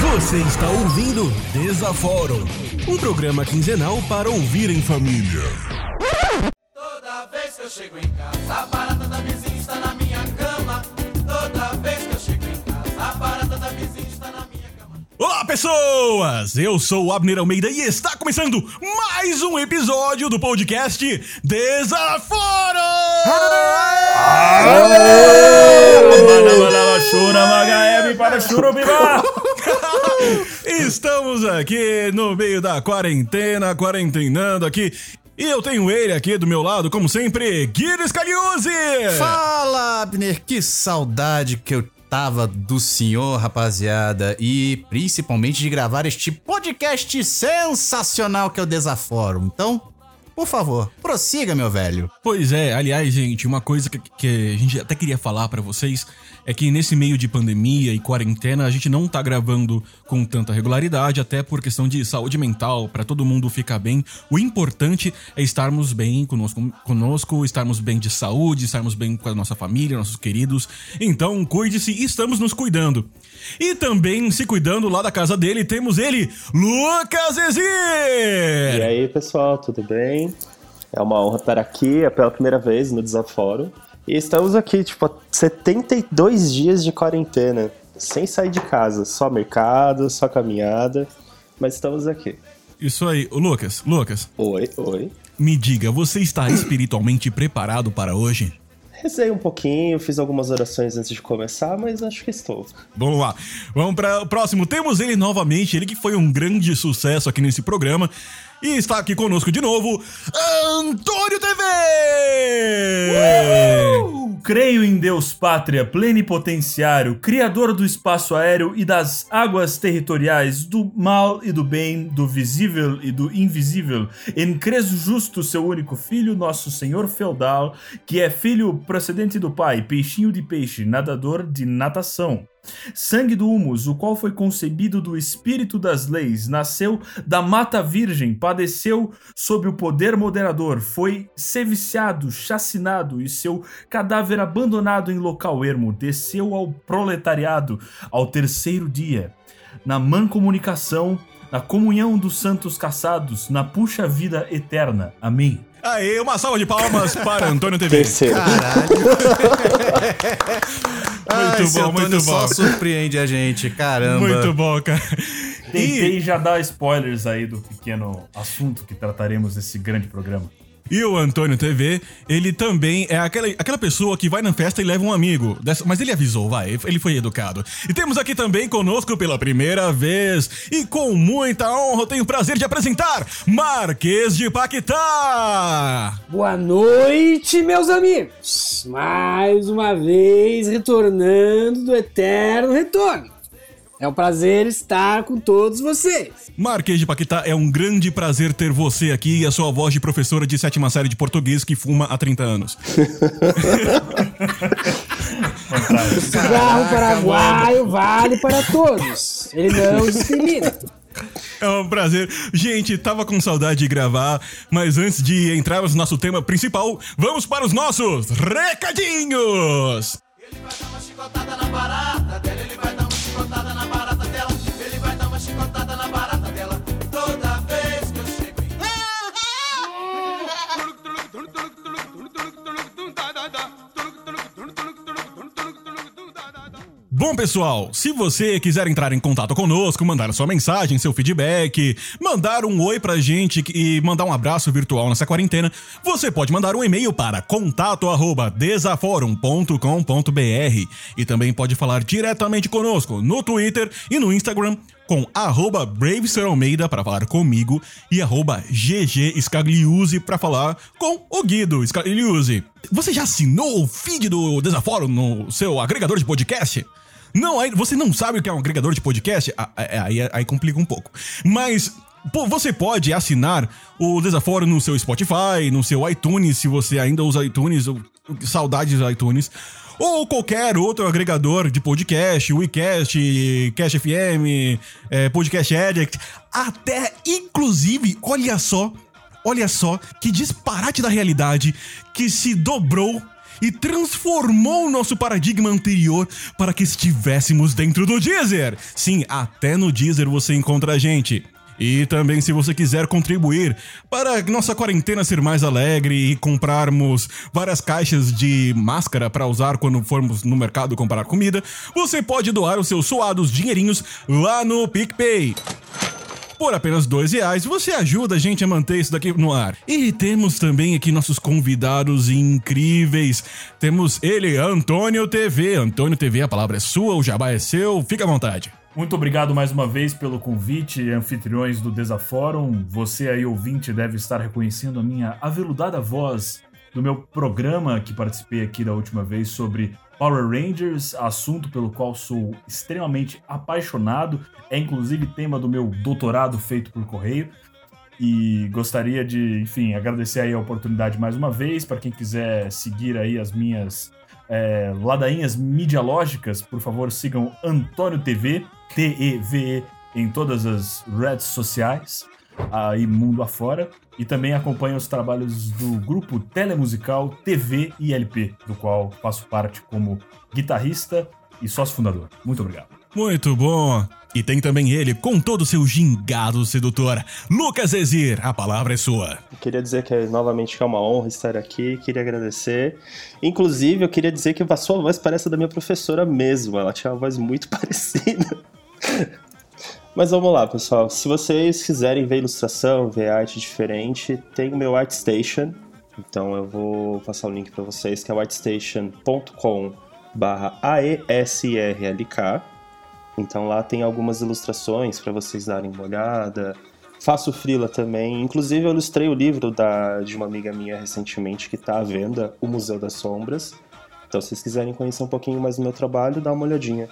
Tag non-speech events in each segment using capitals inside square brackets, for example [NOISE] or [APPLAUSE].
Você está ouvindo Desaforo, um programa quinzenal para ouvir em família. Toda vez que eu chego em casa, a barata da vizinha está na minha cama. Toda vez que eu chego em casa, a barata da vizinha está na minha cama. Olá, pessoas! Eu sou o Abner Almeida e está começando mais um episódio do podcast Desaforo! Para Churubiba! Estamos aqui no meio da quarentena, quarentenando aqui. E eu tenho ele aqui do meu lado, como sempre, Guido Scaliuzzi! Fala, Abner, que saudade que eu tava do senhor, rapaziada, e principalmente de gravar este podcast sensacional que é o Desaforo. Então, por favor, prossiga, meu velho. Pois é, aliás, gente, uma coisa que, que a gente até queria falar pra vocês é que nesse meio de pandemia e quarentena a gente não tá gravando com tanta regularidade, até por questão de saúde mental, pra todo mundo ficar bem. O importante é estarmos bem conosco, conosco, estarmos bem de saúde, estarmos bem com a nossa família, nossos queridos. Então, cuide-se e estamos nos cuidando. E também se cuidando lá da casa dele, temos ele, Lucas E Ezir! aí, pessoal, tudo bem? É uma honra estar aqui, é pela primeira vez no Desaforo. E estamos aqui, tipo, há 72 dias de quarentena, sem sair de casa, só mercado, só caminhada, mas estamos aqui. Isso aí, Ô, Lucas, Lucas, Oi, oi. me diga, você está espiritualmente preparado para hoje? Rezei um pouquinho, fiz algumas orações antes de começar, mas acho que estou. Vamos lá. Vamos para o próximo. Temos ele novamente, ele que foi um grande sucesso aqui nesse programa. E está aqui conosco de novo, Antônio TV! Creio em Deus Pátria, plenipotenciário, criador do espaço aéreo e das águas territoriais, do mal e do bem, do visível e do invisível, em Creso Justo, seu único filho, nosso senhor feudal, que é filho procedente do pai, peixinho de peixe, nadador de natação. Sangue do humus, o qual foi concebido do espírito das leis, nasceu da mata virgem, padeceu sob o poder moderador, foi seviciado, chacinado e seu cadáver abandonado em local ermo, desceu ao proletariado ao terceiro dia. Na mancomunicação, na comunhão dos santos caçados, na puxa vida eterna. Amém. Aê, uma salva de palmas para Antônio TV. Terceiro. Ah, esse [LAUGHS] bom, Antônio muito só bom. surpreende a gente, caramba. Muito bom, cara. Tentei E, já dar spoilers aí do pequeno assunto que trataremos nesse grande programa. E o Antônio TV, ele também é aquela, aquela pessoa que vai na festa e leva um amigo. Dessa- mas ele avisou, vai, ele foi educado. E temos aqui também conosco pela primeira vez, e com muita honra, eu tenho o prazer de apresentar Marquês de Paquetá! Boa noite, meus amigos! Mais uma vez retornando do eterno retorno. É um prazer estar com todos vocês. Marquês de Paquetá, é um grande prazer ter você aqui e a sua voz de professora de sétima série de português que fuma há 30 anos. O [LAUGHS] cigarro paraguaio vale para todos. Ele não discrimina. É um prazer. Gente, tava com saudade de gravar, mas antes de entrarmos no nosso tema principal, vamos para os nossos recadinhos! Ele vai dar uma chicotada na barata dela, ele vai Bom, pessoal, se você quiser entrar em contato conosco, mandar sua mensagem, seu feedback, mandar um oi pra gente e mandar um abraço virtual nessa quarentena, você pode mandar um e-mail para contato@desaforum.com.br e também pode falar diretamente conosco no Twitter e no Instagram com arroba BraveSirAlmeida para falar comigo e arroba GG Scagliuzzi para falar com o Guido Scagliuzzi. Você já assinou o feed do Desaforo no seu agregador de podcast? Não, aí você não sabe o que é um agregador de podcast? Ah, é, Aí, aí complica um pouco. Mas pô, você pode assinar o Desaforo no seu Spotify, no seu iTunes, se você ainda usa iTunes, saudades iTunes. Ou qualquer outro agregador de podcast, WeCast, Cash FM, é, Podcast Addict, até inclusive, olha só, olha só que disparate da realidade que se dobrou e transformou o nosso paradigma anterior para que estivéssemos dentro do Deezer. Sim, até no Deezer você encontra a gente. E também, se você quiser contribuir para nossa quarentena ser mais alegre e comprarmos várias caixas de máscara para usar quando formos no mercado comprar comida, você pode doar os seus suados dinheirinhos lá no PicPay. Por apenas dois reais, você ajuda a gente a manter isso daqui no ar. E temos também aqui nossos convidados incríveis. Temos ele, Antônio TV. Antônio TV, a palavra é sua, o jabá é seu, fica à vontade. Muito obrigado mais uma vez pelo convite, anfitriões do Desafórum. Você aí, ouvinte, deve estar reconhecendo a minha aveludada voz do meu programa que participei aqui da última vez sobre Power Rangers, assunto pelo qual sou extremamente apaixonado. É inclusive tema do meu doutorado feito por correio. E gostaria de, enfim, agradecer aí a oportunidade mais uma vez. Para quem quiser seguir aí as minhas é, ladainhas midialógicas, por favor, sigam Antônio TV, T-E-V-E, em todas as redes sociais, aí mundo afora. E também acompanhem os trabalhos do grupo telemusical TV e LP, do qual faço parte como guitarrista e sócio fundador. Muito obrigado. Muito bom. E tem também ele, com todo o seu gingado sedutor, Lucas Ezir. A palavra é sua. Queria dizer que é, novamente que é uma honra estar aqui, queria agradecer. Inclusive, eu queria dizer que a sua voz parece a da minha professora mesmo, ela tinha uma voz muito [LAUGHS] parecida. Mas vamos lá, pessoal. Se vocês quiserem ver ilustração, ver arte diferente, tem o meu ArtStation. Então eu vou passar o link para vocês, que é o artstation.com AESRLK. Então lá tem algumas ilustrações para vocês darem uma olhada. Faço frila também. Inclusive eu ilustrei o livro da, de uma amiga minha recentemente que está à venda, O Museu das Sombras. Então se vocês quiserem conhecer um pouquinho mais do meu trabalho, dá uma olhadinha.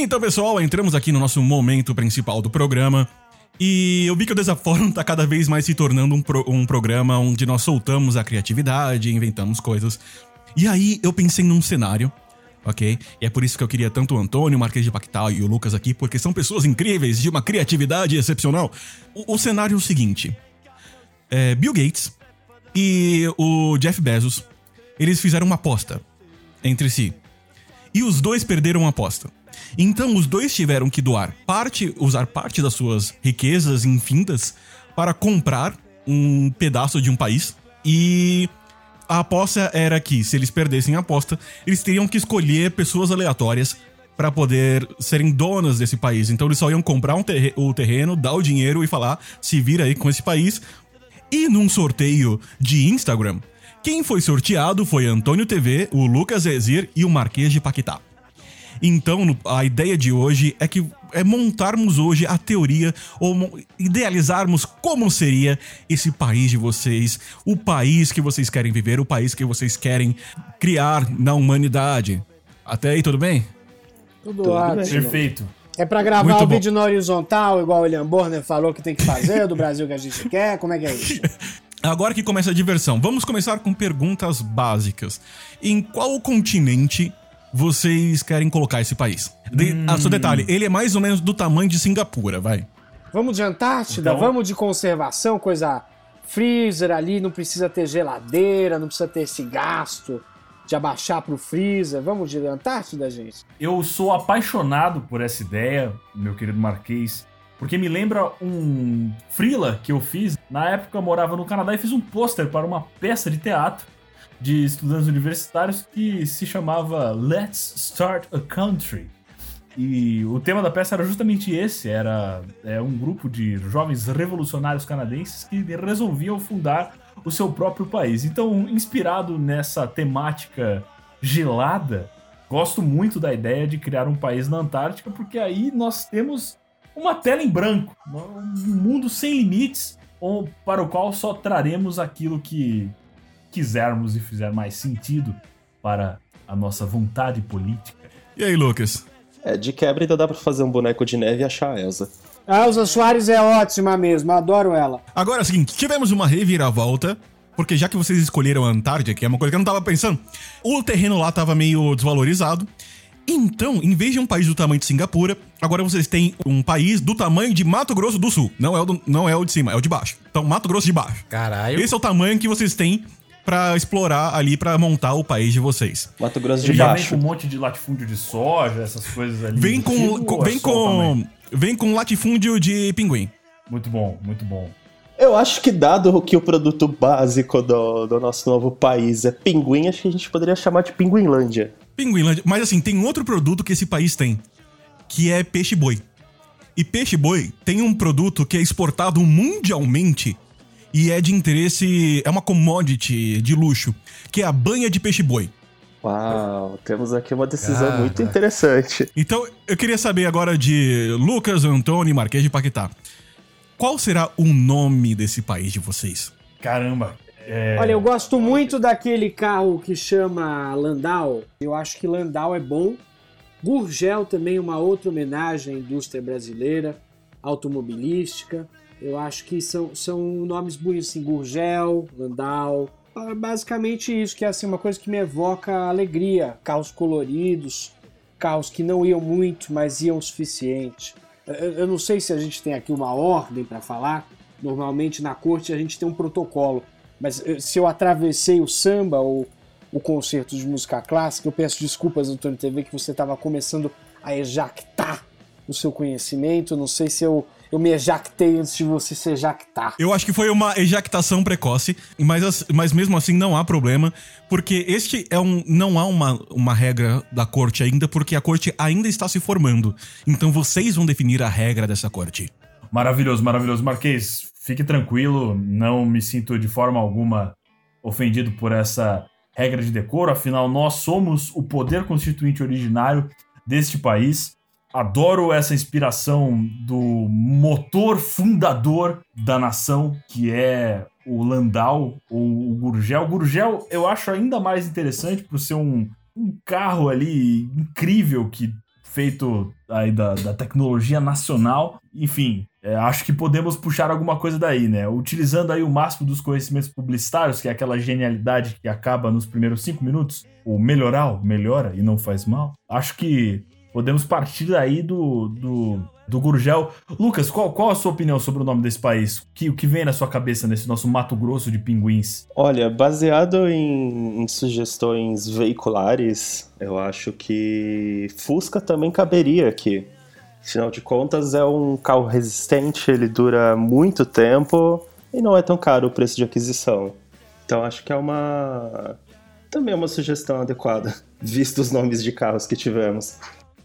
Então, pessoal, entramos aqui no nosso momento principal do programa. E eu vi que o Desafórum [LAUGHS] tá cada vez mais se tornando um, pro- um programa onde nós soltamos a criatividade, inventamos coisas. E aí eu pensei num cenário, ok? E é por isso que eu queria tanto o Antônio, o Marquês de Pactal e o Lucas aqui, porque são pessoas incríveis, de uma criatividade excepcional. O, o cenário é o seguinte: é, Bill Gates e o Jeff Bezos, eles fizeram uma aposta entre si. E os dois perderam a aposta. Então os dois tiveram que doar parte, usar parte das suas riquezas infindas para comprar um pedaço de um país. E a aposta era que, se eles perdessem a aposta, eles teriam que escolher pessoas aleatórias para poder serem donas desse país. Então eles só iam comprar um o terreno, dar o dinheiro e falar: se vira aí com esse país. E num sorteio de Instagram, quem foi sorteado foi Antônio TV, o Lucas Ezir e o Marquês de Paquetá. Então, a ideia de hoje é que é montarmos hoje a teoria ou mo- idealizarmos como seria esse país de vocês, o país que vocês querem viver, o país que vocês querem criar na humanidade. Até aí, tudo bem? Tudo Tudo ótimo. bem. Perfeito. É pra gravar Muito o bom. vídeo na horizontal, igual o William Bonner falou que tem que fazer, do Brasil que a gente [LAUGHS] quer? Como é que é isso? Agora que começa a diversão, vamos começar com perguntas básicas. Em qual continente vocês querem colocar esse país? De, ah, só detalhe, ele é mais ou menos do tamanho de Singapura, vai. Vamos de Antártida? Então- Vamos de conservação, coisa freezer ali, não precisa ter geladeira, não precisa ter esse gasto de abaixar pro freezer. Vamos de Antártida, gente? Eu sou apaixonado por essa ideia, meu querido Marquês, porque me lembra um freela que eu fiz. Na época eu morava no Canadá e fiz um pôster para uma peça de teatro de estudantes universitários que se chamava Let's Start a Country. E o tema da peça era justamente esse, era é, um grupo de jovens revolucionários canadenses que resolviam fundar o seu próprio país. Então, inspirado nessa temática gelada, gosto muito da ideia de criar um país na Antártica, porque aí nós temos uma tela em branco, um mundo sem limites, para o qual só traremos aquilo que quisermos e fizer mais sentido para a nossa vontade política. E aí, Lucas? É, de quebra ainda dá pra fazer um boneco de neve e achar a Elsa. A Elza Soares é ótima mesmo, adoro ela. Agora é o seguinte, tivemos uma reviravolta, porque já que vocês escolheram a Antártida, que é uma coisa que eu não tava pensando, o terreno lá tava meio desvalorizado. Então, em vez de um país do tamanho de Singapura, agora vocês têm um país do tamanho de Mato Grosso do Sul. Não é o, do- não é o de cima, é o de baixo. Então, Mato Grosso de baixo. Caralho. Esse é o tamanho que vocês têm pra explorar ali, pra montar o país de vocês. Mato Grosso Ele de já vem baixo. com um monte de latifúndio de soja, essas coisas ali. Vem com, tipo, com- é vem com, vem com latifúndio de pinguim. Muito bom, muito bom. Eu acho que dado que o produto básico do, do nosso novo país é pinguim, acho que a gente poderia chamar de Pinguinlândia. Pinguinlândia. Mas assim, tem outro produto que esse país tem, que é peixe-boi. E peixe-boi tem um produto que é exportado mundialmente e é de interesse, é uma commodity de luxo, que é a banha de peixe-boi. Uau, temos aqui uma decisão Caraca. muito interessante. Então, eu queria saber agora de Lucas, Antônio, Marquês de Paquetá. Qual será o nome desse país de vocês? Caramba. É, Olha, eu gosto muito daquele carro que chama Landau. Eu acho que Landau é bom. Gurgel também é uma outra homenagem à indústria brasileira, automobilística. Eu acho que são, são nomes bonitos, assim, Gurgel, Landau. Ah, Basicamente isso, que é assim, uma coisa que me evoca alegria. Carros coloridos, carros que não iam muito, mas iam o suficiente. Eu- não sei se a gente tem aqui uma ordem para falar. Normalmente na corte a gente tem um protocolo. Mas se eu atravessei o samba ou o concerto de música clássica, eu peço desculpas, Antônio TV, que você estava começando a ejactar o seu conhecimento. Não sei se eu, eu me ejactei antes de você se ejactar. Eu acho que foi uma ejactação precoce, mas, as- mas mesmo assim não há problema, porque este é um. Não há uma, uma regra da corte ainda, porque a corte ainda está se formando. Então vocês vão definir a regra dessa corte. Maravilhoso, maravilhoso. Marquês, fique tranquilo, não me sinto de forma alguma ofendido por essa regra de decoro, afinal, nós somos o poder constituinte originário deste país. Adoro essa inspiração do motor fundador da nação, que é o Landau ou o Gurgel. O Gurgel eu acho ainda mais interessante por ser um, um carro ali incrível que feito aí da, da tecnologia nacional. Enfim, é, acho que podemos puxar alguma coisa daí, né? Utilizando aí o máximo dos conhecimentos publicitários, que é aquela genialidade que acaba nos primeiros cinco minutos, o melhoral melhora e não faz mal. Acho que podemos partir daí do, do, do Gurgel. Lucas, qual, qual a sua opinião sobre o nome desse país? Que, o que vem na sua cabeça nesse nosso Mato Grosso de pinguins? Olha, baseado em, em sugestões veiculares, eu acho que Fusca também caberia aqui. Afinal de contas, é um carro resistente, ele dura muito tempo e não é tão caro o preço de aquisição. Então acho que é uma. Também é uma sugestão adequada, [LAUGHS] visto os nomes de carros que tivemos.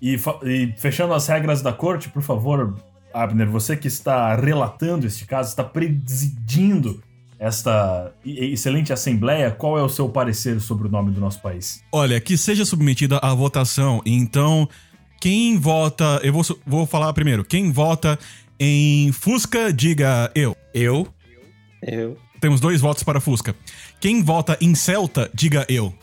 E, e fechando as regras da corte, por favor, Abner, você que está relatando este caso, está presidindo esta excelente assembleia, qual é o seu parecer sobre o nome do nosso país? Olha, que seja submetida à votação. Então, quem vota. Eu vou, vou falar primeiro. Quem vota em Fusca, diga eu. Eu. Eu. Temos dois votos para Fusca. Quem vota em Celta, diga eu.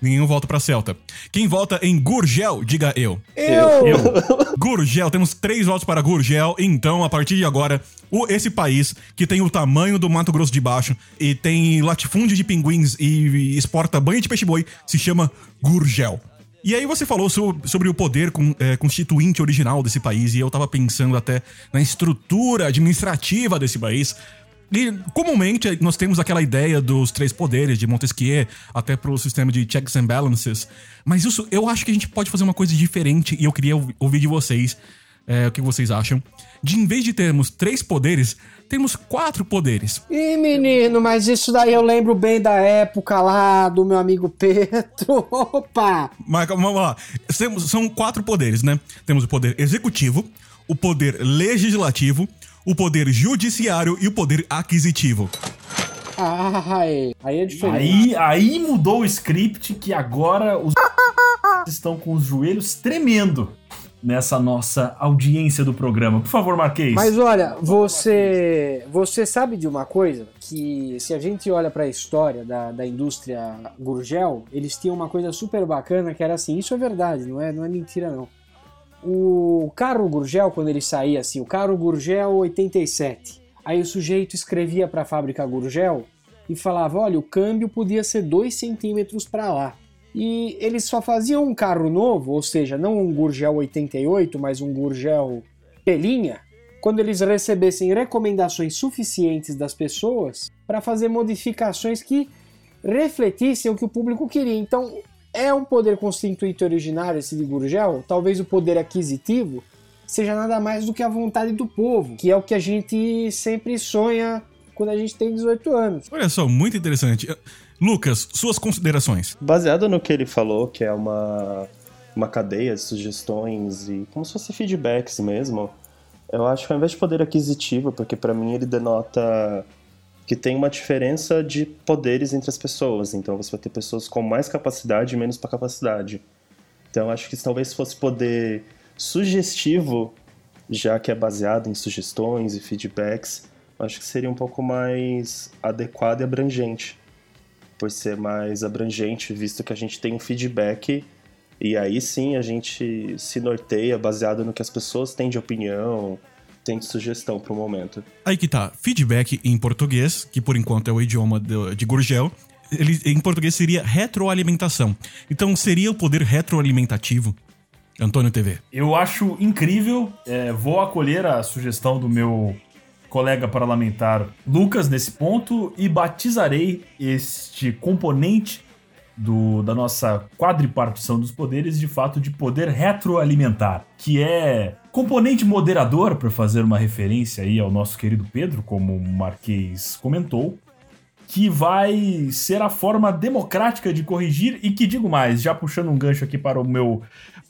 Nenhum vota para Celta. Quem vota em Gurgel, diga eu. Eu! Eu. [LAUGHS] Gurgel, temos três votos para Gurgel. Então, a partir de agora, o- esse país que tem o tamanho do Mato Grosso de Baixo e tem latifúndio de pinguins e exporta banho de peixe-boi se chama Gurgel. E aí você falou so- sobre o poder é, constituinte original desse país e eu tava pensando até na estrutura administrativa desse país. E comumente nós temos aquela ideia dos três poderes de Montesquieu, até pro sistema de checks and balances. Mas isso eu acho que a gente pode fazer uma coisa diferente e eu queria ouvi- ouvir de vocês é, o que vocês acham. De em vez de termos três poderes, temos quatro poderes. Ih, menino, mas isso daí eu lembro bem da época lá do meu amigo Pedro. [LAUGHS] Opa! Mas vamos lá. Temos- são quatro poderes, né? Temos o poder executivo, o poder legislativo, o poder judiciário e o poder aquisitivo. Ai, aí é diferente. Aí, aí mudou o script que agora os [LAUGHS] estão com os joelhos tremendo nessa nossa audiência do programa. Por favor, Marquês. Mas olha, você você sabe de uma coisa que se a gente olha para a história da, da indústria Gurgel, eles tinham uma coisa super bacana que era assim, isso é verdade, não é, não é mentira não. O carro Gurgel, quando ele saía assim, o carro Gurgel 87, aí o sujeito escrevia para a fábrica Gurgel e falava: olha, o câmbio podia ser 2 centímetros para lá. E eles só faziam um carro novo, ou seja, não um Gurgel 88, mas um Gurgel Pelinha, quando eles recebessem recomendações suficientes das pessoas para fazer modificações que refletissem o que o público queria. Então, é um poder constituinte originário esse de Gurgel, talvez o poder aquisitivo seja nada mais do que a vontade do povo, que é o que a gente sempre sonha quando a gente tem 18 anos. Olha só, muito interessante. Lucas, suas considerações. Baseado no que ele falou, que é uma, uma cadeia de sugestões e como se fosse feedbacks mesmo, eu acho que ao invés de poder aquisitivo, porque para mim ele denota que tem uma diferença de poderes entre as pessoas. Então você vai ter pessoas com mais capacidade e menos capacidade. Então acho que talvez fosse poder sugestivo, já que é baseado em sugestões e feedbacks, acho que seria um pouco mais adequado e abrangente. Por ser mais abrangente, visto que a gente tem um feedback e aí sim a gente se norteia baseado no que as pessoas têm de opinião, têm de sugestão para o momento. Aí que tá, feedback em português, que por enquanto é o idioma de, de Gurgel, ele, em português seria retroalimentação. Então seria o poder retroalimentativo. Antônio TV. Eu acho incrível, é, vou acolher a sugestão do meu colega parlamentar Lucas nesse ponto e batizarei este componente do, da nossa quadripartição dos poderes de fato de poder retroalimentar, que é componente moderador, para fazer uma referência aí ao nosso querido Pedro, como o Marquês comentou, que vai ser a forma democrática de corrigir. E que digo mais, já puxando um gancho aqui para o meu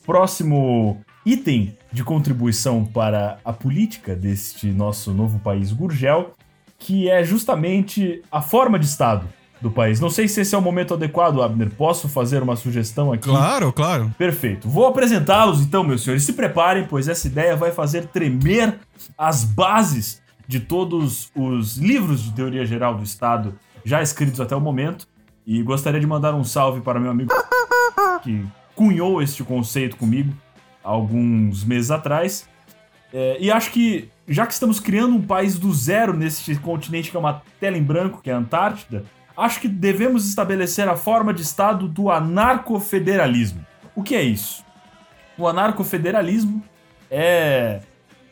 próximo item de contribuição para a política deste nosso novo país Gurgel, que é justamente a forma de Estado do país. Não sei se esse é o momento adequado, Abner. Posso fazer uma sugestão aqui? Claro, claro. Perfeito. Vou apresentá-los então, meus senhores. Se preparem, pois essa ideia vai fazer tremer as bases de todos os livros de teoria geral do Estado já escritos até o momento. E gostaria de mandar um salve para meu amigo [LAUGHS] que cunhou este conceito comigo alguns meses atrás. É, e acho que, já que estamos criando um país do zero nesse continente que é uma tela em branco, que é a Antártida, acho que devemos estabelecer a forma de Estado do anarcofederalismo. O que é isso? O anarcofederalismo é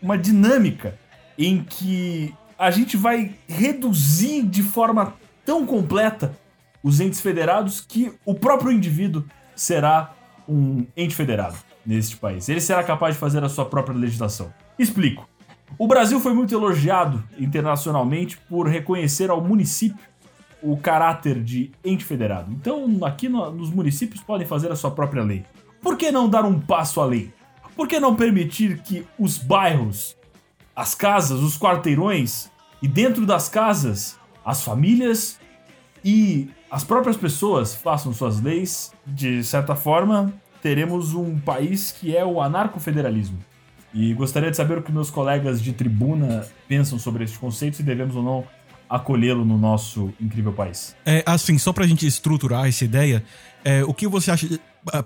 uma dinâmica em que a gente vai reduzir de forma tão completa os entes federados que o próprio indivíduo será um ente federado neste país. Ele será capaz de fazer a sua própria legislação. Explico. O Brasil foi muito elogiado internacionalmente por reconhecer ao município o caráter de ente federado. Então, aqui no, nos municípios podem fazer a sua própria lei. Por que não dar um passo além? Por que não permitir que os bairros, as casas, os quarteirões e dentro das casas, as famílias e as próprias pessoas façam suas leis? De certa forma, teremos um país que é o anarcofederalismo. E gostaria de saber o que meus colegas de tribuna pensam sobre este conceito, se devemos ou não acolhê-lo no nosso incrível país. É, assim, só pra gente estruturar essa ideia, é, o que você acha,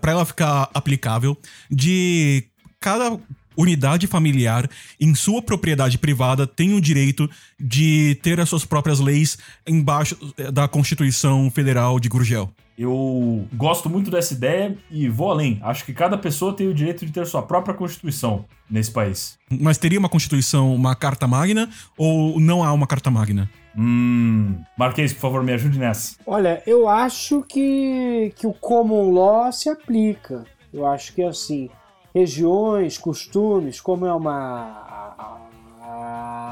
para ela ficar aplicável, de cada unidade familiar em sua propriedade privada tem o direito de ter as suas próprias leis embaixo é, da Constituição Federal de Gurgel. Eu gosto muito dessa ideia e vou além. Acho que cada pessoa tem o direito de ter sua própria constituição nesse país. Mas teria uma constituição, uma carta magna ou não há uma carta magna? Hum. Marquês, por favor, me ajude nessa. Olha, eu acho que, que o common law se aplica. Eu acho que assim, regiões, costumes, como é uma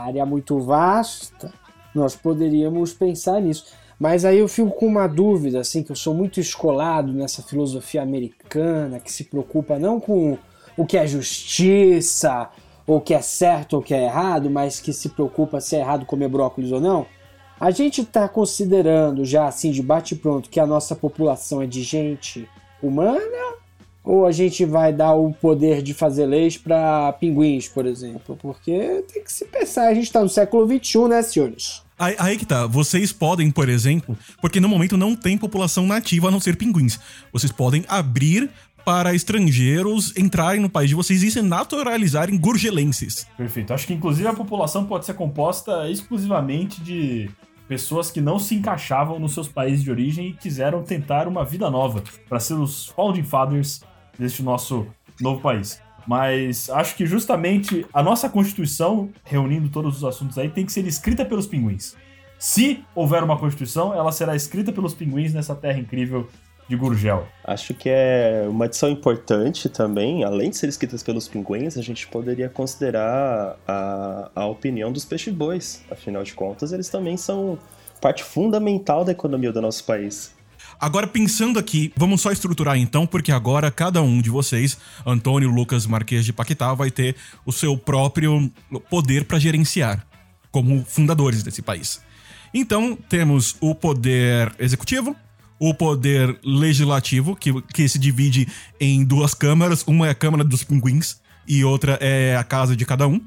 área muito vasta, nós poderíamos pensar nisso. Mas aí eu fico com uma dúvida, assim, que eu sou muito escolado nessa filosofia americana que se preocupa não com o que é justiça, ou que é certo ou que é errado, mas que se preocupa se é errado comer brócolis ou não. A gente está considerando já assim de bate pronto que a nossa população é de gente humana ou a gente vai dar o poder de fazer leis para pinguins, por exemplo? Porque tem que se pensar, a gente está no século XXI, né, senhores? Aí, aí, que tá. Vocês podem, por exemplo, porque no momento não tem população nativa a não ser pinguins. Vocês podem abrir para estrangeiros entrarem no país de vocês e se naturalizarem gurgelenses. Perfeito. Acho que inclusive a população pode ser composta exclusivamente de pessoas que não se encaixavam nos seus países de origem e quiseram tentar uma vida nova para ser os founding fathers deste nosso novo país. Mas acho que justamente a nossa Constituição, reunindo todos os assuntos aí, tem que ser escrita pelos pinguins. Se houver uma Constituição, ela será escrita pelos pinguins nessa terra incrível de Gurgel. Acho que é uma adição importante também, além de ser escritas pelos pinguins, a gente poderia considerar a, a opinião dos peixe-bois. Afinal de contas, eles também são parte fundamental da economia do nosso país. Agora, pensando aqui, vamos só estruturar então, porque agora cada um de vocês, Antônio, Lucas, Marquês de Paquetá, vai ter o seu próprio poder para gerenciar, como fundadores desse país. Então, temos o poder executivo, o poder legislativo, que, que se divide em duas câmaras, uma é a Câmara dos Pinguins e outra é a casa de cada um.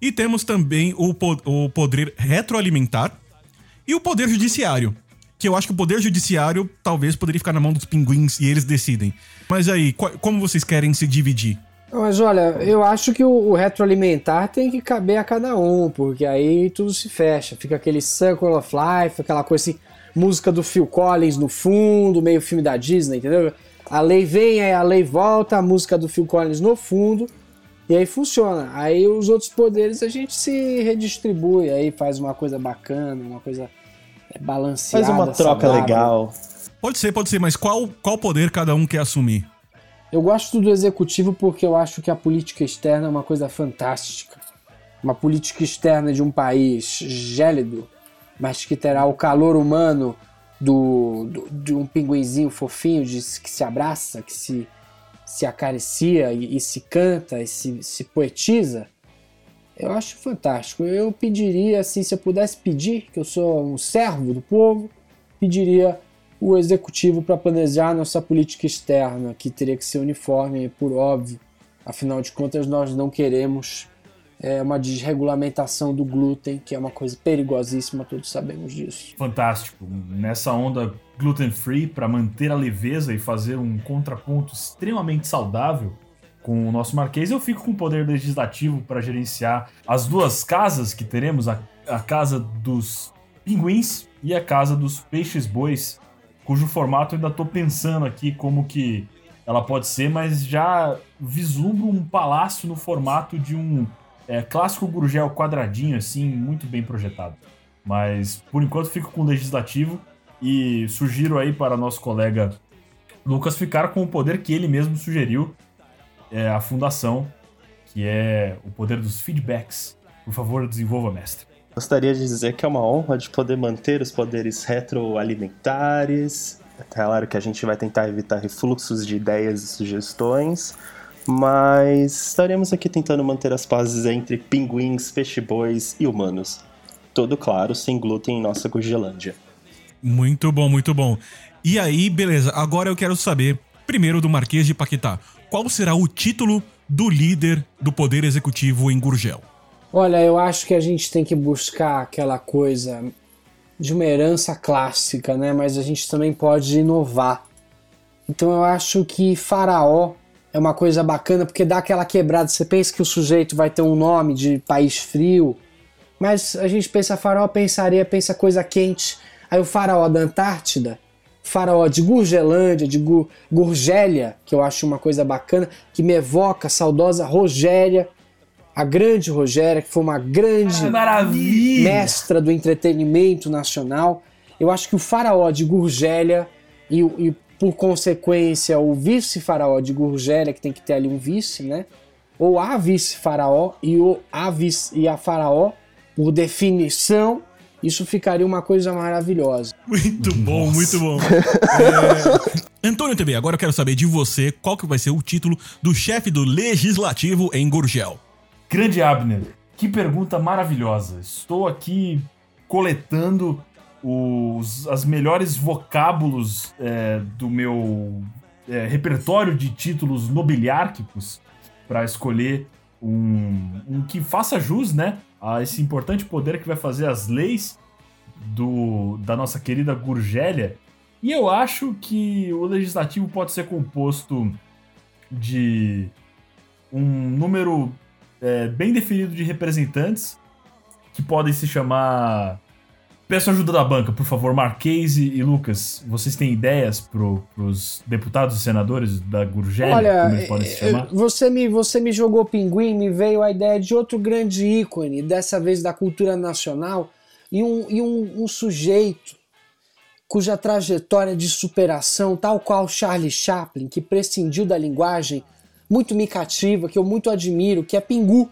E temos também o, po o poder retroalimentar e o poder judiciário, que eu acho que o poder judiciário talvez poderia ficar na mão dos pinguins e eles decidem. Mas aí, como vocês querem se dividir? Mas olha, eu acho que o, o, retroalimentar tem que caber a cada um, porque aí tudo se fecha. Fica aquele Circle of Life, aquela coisa assim, música do Phil Collins no fundo, meio filme da Disney, entendeu? A lei vem, aí a lei volta, a música do Phil Collins no fundo, e aí funciona. Aí os outros poderes a gente se redistribui, aí faz uma coisa bacana, uma coisa balanceada. Faz uma troca saudável. legal. Pode ser, pode ser, mas qual, qual poder cada um quer assumir? Eu gosto do executivo porque eu acho que a política externa é uma coisa fantástica. Uma política externa de um país gélido, mas que terá o calor humano do, do de um pinguinzinho fofinho de, que se abraça, que se, se acaricia e, e se canta e se, se poetiza. Eu acho fantástico. Eu pediria, assim, se eu pudesse pedir, que eu sou um servo do povo, pediria o executivo para planejar nossa política externa, que teria que ser uniforme, por óbvio. Afinal de contas, nós não queremos é, uma desregulamentação do glúten, que é uma coisa perigosíssima, todos sabemos disso. Fantástico. Nessa onda gluten free, para manter a leveza e fazer um contraponto extremamente saudável, com o nosso Marquês, eu fico com o poder legislativo para gerenciar as duas casas que teremos, a, a casa dos pinguins e a casa dos peixes bois, cujo formato eu ainda estou pensando aqui como que ela pode ser, mas já vislumbro um palácio no formato de um é, clássico gurgel quadradinho, assim, muito bem projetado. Mas por enquanto fico com o legislativo e sugiro aí para nosso colega Lucas ficar com o poder que ele mesmo sugeriu, é a fundação, que é o poder dos feedbacks. Por favor, desenvolva, mestre. Gostaria de dizer que é uma honra de poder manter os poderes retroalimentares. É claro que a gente vai tentar evitar refluxos de ideias e sugestões, mas estaremos aqui tentando manter as pazes entre pinguins, peixe-bois e humanos. Todo claro, sem glúten em nossa Gurgelândia. Muito bom, muito bom. E aí, beleza, agora eu quero saber, primeiro do Marquês de Paquetá, qual será o título do líder do Poder Executivo em Gurgel? Olha, eu acho que a gente tem que buscar aquela coisa de uma herança clássica, né? Mas a gente também pode inovar. Então eu acho que Faraó é uma coisa bacana porque dá aquela quebrada. Você pensa que o sujeito vai ter um nome de país frio, mas a gente pensa Faraó, pensaria, pensa coisa quente. Aí o Faraó da Antártida faraó de Gurgelândia, de Gur Gurgélia, que eu acho uma coisa bacana, que me evoca a saudosa Rogéria, a grande Rogéria, que foi uma grande Ah, mestra do entretenimento nacional. Eu acho que o faraó de Gurgélia e, e, por consequência o vice-faraó de Gurgélia, que tem que ter ali um vice, né? Ou a vice-faraó e, o, a vice, e a faraó, por definição, isso ficaria uma coisa maravilhosa. Muito bom, muito bom. É... Antônio TV, agora eu quero saber de você qual que vai ser o título do chefe do Legislativo em Gurgel. Grande Abner, que pergunta maravilhosa. Estou aqui coletando os, as melhores vocábulos é, do meu é, repertório de títulos nobiliárquicos para escolher um, um que faça jus, né, a esse importante poder que vai fazer as leis do, da nossa querida Gurgélia. E eu acho que o legislativo pode ser composto de um número é, bem definido de representantes que podem se chamar. Peço ajuda da banca, por favor, Marquês e, Lucas. Vocês têm ideias pro, pros deputados e senadores da Gurgélia? Olha, como eles podem se eh, chamar? você me, você me jogou pinguim, me veio a ideia de outro grande ícone, dessa vez da cultura nacional, e um, e um, um sujeito cuja trajetória de superação, tal qual Charlie Chaplin, que prescindiu da linguagem, muito me cativa, que eu muito admiro, que é Pingu.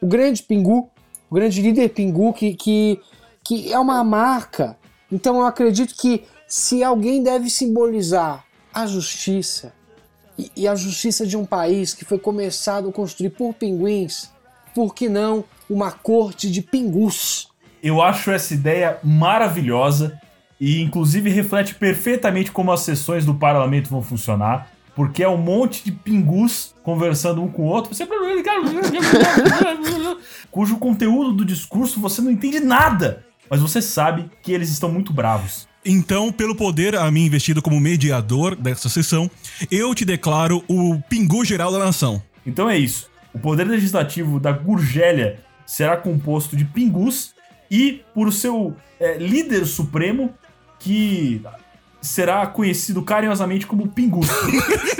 O grande Pingu, o grande líder Pingu, que, que, que é uma marca. Então eu acredito que se alguém deve simbolizar a justiça, e, e a justiça de um país que foi começado a construir por pinguins, por que não uma corte de pingus? Eu acho essa ideia maravilhosa e, inclusive, reflete perfeitamente como as sessões do parlamento vão funcionar, porque é um monte de pingus conversando um com o outro, você... [LAUGHS] cujo conteúdo do discurso você não entende nada, mas você sabe que eles estão muito bravos. Então, pelo poder a mim investido como mediador dessa sessão, eu te declaro o pingu geral da nação. Então é isso. O poder legislativo da Gurgélia será composto de pingus e por seu é, líder supremo, que será conhecido carinhosamente como Pingus.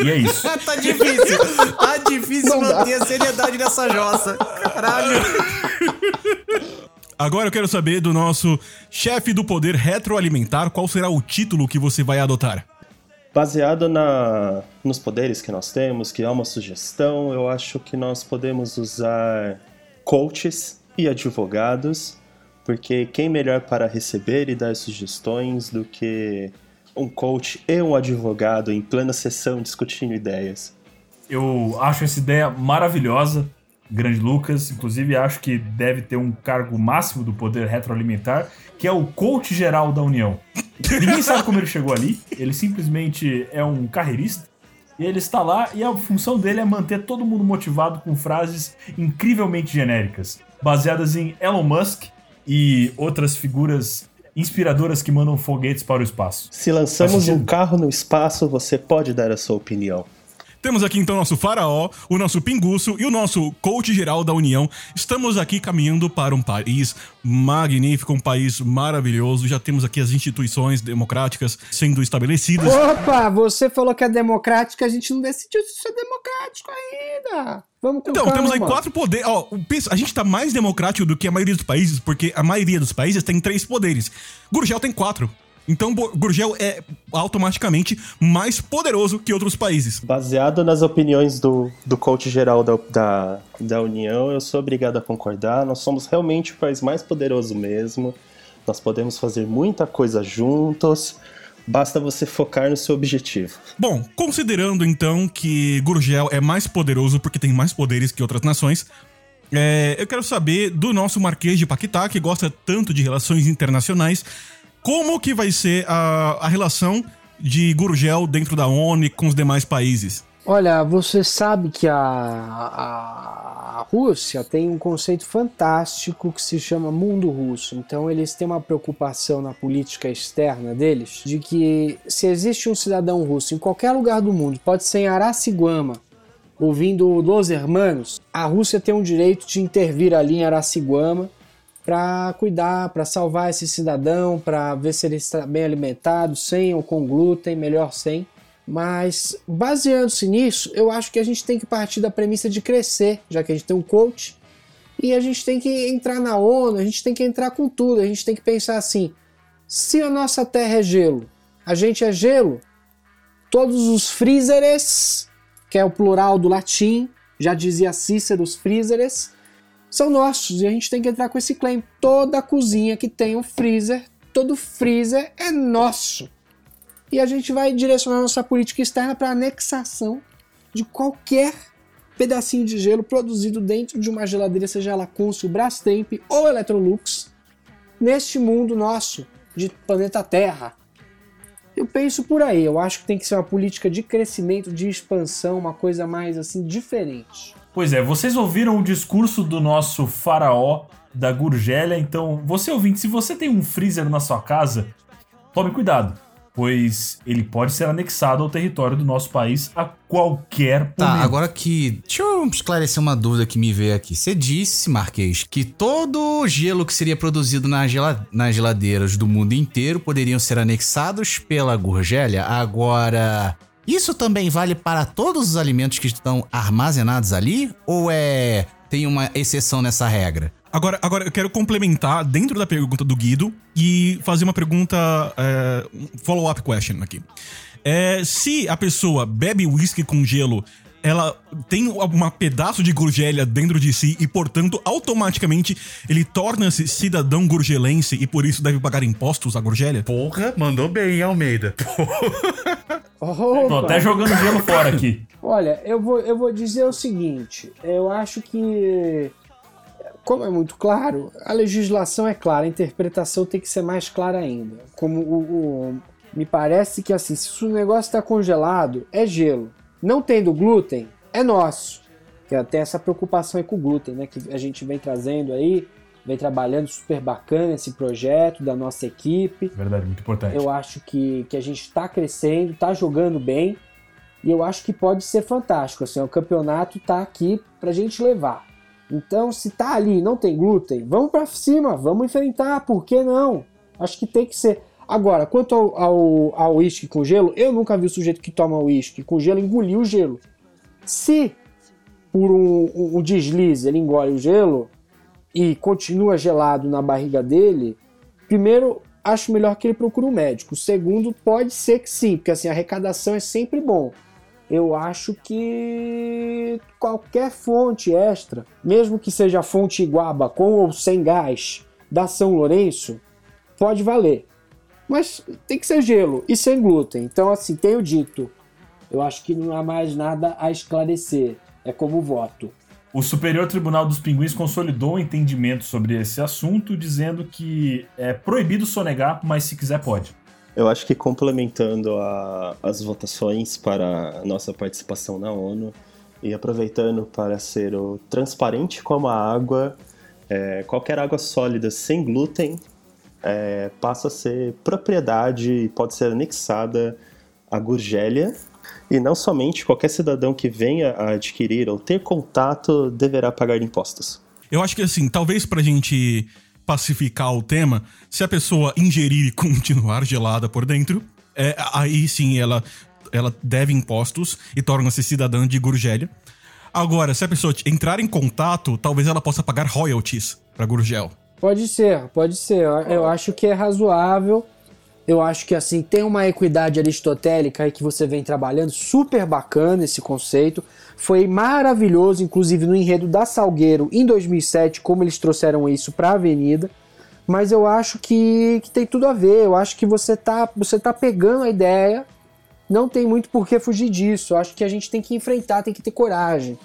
e é isso. [LAUGHS] tá difícil. Tá difícil manter a seriedade dessa jossa. Caralho. [LAUGHS] Agora eu quero saber do nosso chefe do poder retroalimentar qual será o título que você vai adotar. Baseado na, nos poderes que nós temos, que é uma sugestão, eu acho que nós podemos usar coaches e advogados, porque quem melhor para receber e dar sugestões do que um coach e um advogado em plena sessão discutindo ideias? Eu acho essa ideia maravilhosa, grande Lucas. Inclusive, acho que deve ter um cargo máximo do poder retroalimentar, que é o coach geral da União. Ninguém sabe como ele chegou ali, ele simplesmente é um carreirista. E ele está lá e a função dele é manter todo mundo motivado com frases incrivelmente genéricas, baseadas em Elon Musk e outras figuras inspiradoras que mandam foguetes para o espaço. Se lançamos um carro no espaço, você pode dar a sua opinião. Temos aqui então nosso faraó, o nosso pinguço e o nosso coach geral da União. Estamos aqui caminhando para um país magnífico, um país maravilhoso. Já temos aqui as instituições democráticas sendo estabelecidas. Opa, você falou que é democrático, a gente não decidiu se isso é democrático ainda. Vamos com Então, calma. temos aí quatro poderes. Ó, a gente tá mais democrático do que a maioria dos países, porque a maioria dos países tem três poderes. Gurgel tem quatro. Então, Gurgel é automaticamente mais poderoso que outros países. Baseado nas opiniões do, do coach geral da, da, da União, eu sou obrigado a concordar. Nós somos realmente o país mais poderoso mesmo. Nós podemos fazer muita coisa juntos. Basta você focar no seu objetivo. Bom, considerando então que Gurgel é mais poderoso porque tem mais poderes que outras nações, é, eu quero saber do nosso Marquês de Paquetá, que gosta tanto de relações internacionais, como que vai ser a, a relação de Gurgel dentro da ONU com os demais países? Olha, você sabe que a, a, a Rússia tem um conceito fantástico que se chama mundo russo. Então eles têm uma preocupação na política externa deles de que se existe um cidadão russo em qualquer lugar do mundo, pode ser em Araçiguama, ouvindo Los Hermanos, a Rússia tem um direito de intervir ali em Araçiguama para cuidar, para salvar esse cidadão, para ver se ele está bem alimentado, sem ou com glúten, melhor sem. Mas baseando-se nisso, eu acho que a gente tem que partir da premissa de crescer, já que a gente tem um coach, e a gente tem que entrar na ONU, a gente tem que entrar com tudo, a gente tem que pensar assim: se a nossa Terra é gelo, a gente é gelo, todos os freezers, que é o plural do latim, já dizia Cícero, os freezers, são nossos e a gente tem que entrar com esse claim. Toda cozinha que tem um freezer, todo freezer é nosso. E a gente vai direcionar nossa política externa para anexação de qualquer pedacinho de gelo produzido dentro de uma geladeira, seja ela Consul, Brastemp ou Electrolux, neste mundo nosso de planeta Terra. Eu penso por aí, eu acho que tem que ser uma política de crescimento, de expansão, uma coisa mais assim diferente. Pois é, vocês ouviram o discurso do nosso faraó da Gurgélia, então você ouvinte, se você tem um freezer na sua casa, tome cuidado, pois ele pode ser anexado ao território do nosso país a qualquer Tá, momento. agora que. Deixa eu esclarecer uma dúvida que me veio aqui. Você disse, Marquês, que todo o gelo que seria produzido na gela- nas geladeiras do mundo inteiro poderiam ser anexados pela Gurgélia. Agora. Isso também vale para todos os alimentos que estão armazenados ali? Ou é. Tem uma exceção nessa regra? Agora, agora eu quero complementar dentro da pergunta do Guido e fazer uma pergunta, é, um follow-up question aqui. É, se a pessoa bebe whisky com gelo, ela tem um pedaço de gurgélia dentro de si e, portanto, automaticamente ele torna-se cidadão gurgelense e por isso deve pagar impostos à gurgélia? Porra, mandou bem, Almeida. Tô [LAUGHS] Opa. até jogando gelo fora aqui. [LAUGHS] Olha, eu vou, eu vou dizer o seguinte: eu acho que, como é muito claro, a legislação é clara, a interpretação tem que ser mais clara ainda. Como o, o- me parece que assim, se o negócio está congelado, é gelo. Não tendo glúten, é nosso. Que até essa preocupação aí com o glúten, né? Que a gente vem trazendo aí, vem trabalhando super bacana esse projeto da nossa equipe. Verdade, muito importante. Eu acho que, que a gente está crescendo, está jogando bem e eu acho que pode ser fantástico. Assim, o campeonato está aqui para a gente levar. Então, se tá ali e não tem glúten, vamos para cima, vamos enfrentar, por que não? Acho que tem que ser. Agora, quanto ao, ao, ao uísque com gelo, eu nunca vi o sujeito que toma uísque com gelo engolir o gelo. Se por um, um- um deslize ele engole o gelo e continua gelado na barriga dele, primeiro, acho melhor que ele procure um médico. Segundo, pode ser que sim, porque assim, a arrecadação é sempre bom. Eu acho que qualquer fonte extra, mesmo que seja fonte Iguaba com ou sem gás da São Lourenço, pode valer. Mas tem que ser gelo e sem glúten. Então, assim, tenho dito. Eu acho que não há mais nada a esclarecer. É como voto. O Superior Tribunal dos Pinguins consolidou o entendimento sobre esse assunto, dizendo que é proibido sonegar, mas se quiser pode. Eu acho que complementando a- as votações para a nossa participação na ONU e aproveitando para ser o transparente como a água, é, qualquer água sólida sem glúten é, passa a ser propriedade e pode ser anexada à Gurgélia. E não somente qualquer cidadão que venha a adquirir ou ter contato deverá pagar impostos. Eu acho que assim, talvez pra gente pacificar o tema, se a pessoa ingerir e [LAUGHS] continuar gelada por dentro, é, aí sim ela, ela deve impostos e torna-se cidadã de Gurgélia. Agora, se a pessoa entrar em contato, talvez ela possa pagar royalties pra Gurgel. Pode ser, pode ser. Eu acho que é razoável. Eu acho que assim tem uma equidade aristotélica aí que você vem trabalhando, super bacana esse conceito. Foi maravilhoso, inclusive no enredo da Salgueiro em 2007, como eles trouxeram isso para a Avenida. Mas eu acho que, que tem tudo a ver. Eu acho que você tá, você tá pegando a ideia. Não tem muito por que fugir disso. Eu acho que a gente tem que enfrentar, tem que ter coragem.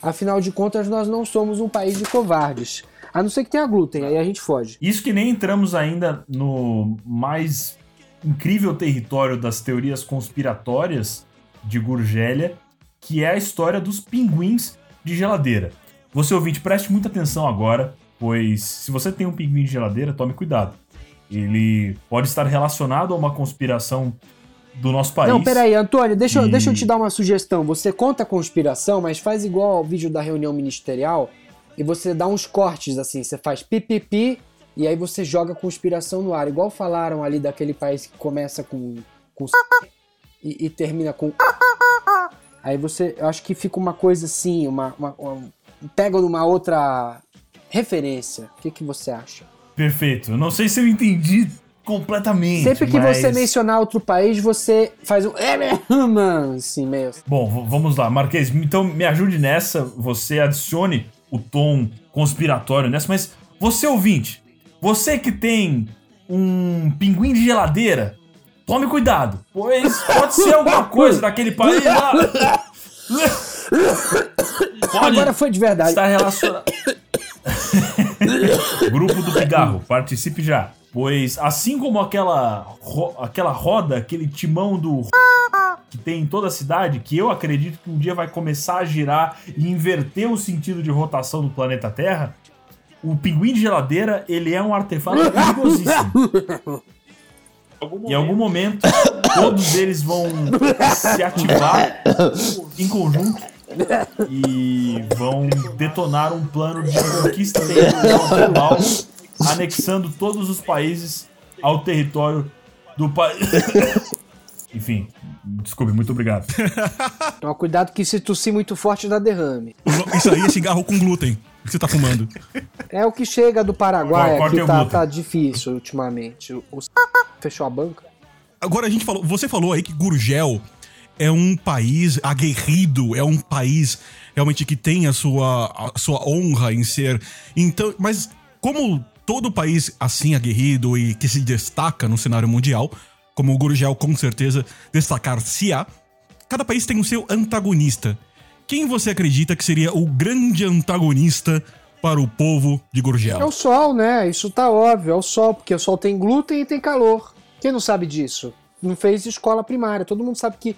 Afinal de contas, nós não somos um país de covardes. A não ser que tenha glúten, aí a gente foge. Isso que nem entramos ainda no mais incrível território das teorias conspiratórias de Gurgélia, que é a história dos pinguins de geladeira. Você ouvinte, preste muita atenção agora, pois se você tem um pinguim de geladeira, tome cuidado. Ele pode estar relacionado a uma conspiração do nosso país. Não, peraí, Antônio, deixa, eu- E- deixa eu te dar uma sugestão. Você conta a conspiração, mas faz igual ao vídeo da reunião ministerial e você dá uns cortes assim. Você faz pipipi e aí você joga conspiração no ar. Igual falaram ali daquele país que começa com, com e, e termina com. Aí você. Eu acho que fica uma coisa assim, uma, uma- uma- pega numa outra referência. O que, que você acha? Perfeito. Não sei se eu entendi completamente. Sempre que mas- você mencionar outro país, você faz um. É mesmo, assim, meio. Bom, vamos lá, Marquês. Então me ajude nessa. Você adicione o tom conspiratório nessa, mas você ouvinte, você que tem um pinguim de geladeira, tome cuidado, pois pode ser alguma coisa daquele país lá. Pode Agora foi de verdade. estar relacionado. [LAUGHS] Grupo do Pigarro, participe já. Pois assim como aquela, ro- aquela roda, aquele timão do que tem em toda a cidade, que eu acredito que um dia vai começar a girar e inverter o sentido de rotação do planeta Terra, o pinguim de geladeira, ele é um artefato perigosíssimo. Em algum momento, todos eles vão se ativar em conjunto e vão detonar um plano de conquista territorial global, anexando todos os países ao território do país. [LAUGHS] Enfim, desculpe, muito obrigado. Toma cuidado que se tossir muito forte dá derrame. Isso aí é cigarro com glúten que você tá fumando. É o que chega do Paraguai, Corta que tá, tá difícil ultimamente. O fechou a banca. Agora a gente falou, você falou aí que Gurgel é um país aguerrido, é um país realmente que tem a sua, a sua honra em ser. Então, mas como todo país assim aguerrido e que se destaca no cenário mundial, como o Gurgel com certeza destacar-se-á, cada país tem o seu antagonista. Quem você acredita que seria o grande antagonista para o povo de Gurgel? É o sol, né? Isso tá óbvio, é o sol, porque o sol tem glúten e tem calor. Quem não sabe disso? Não fez escola primária. Todo mundo sabe que,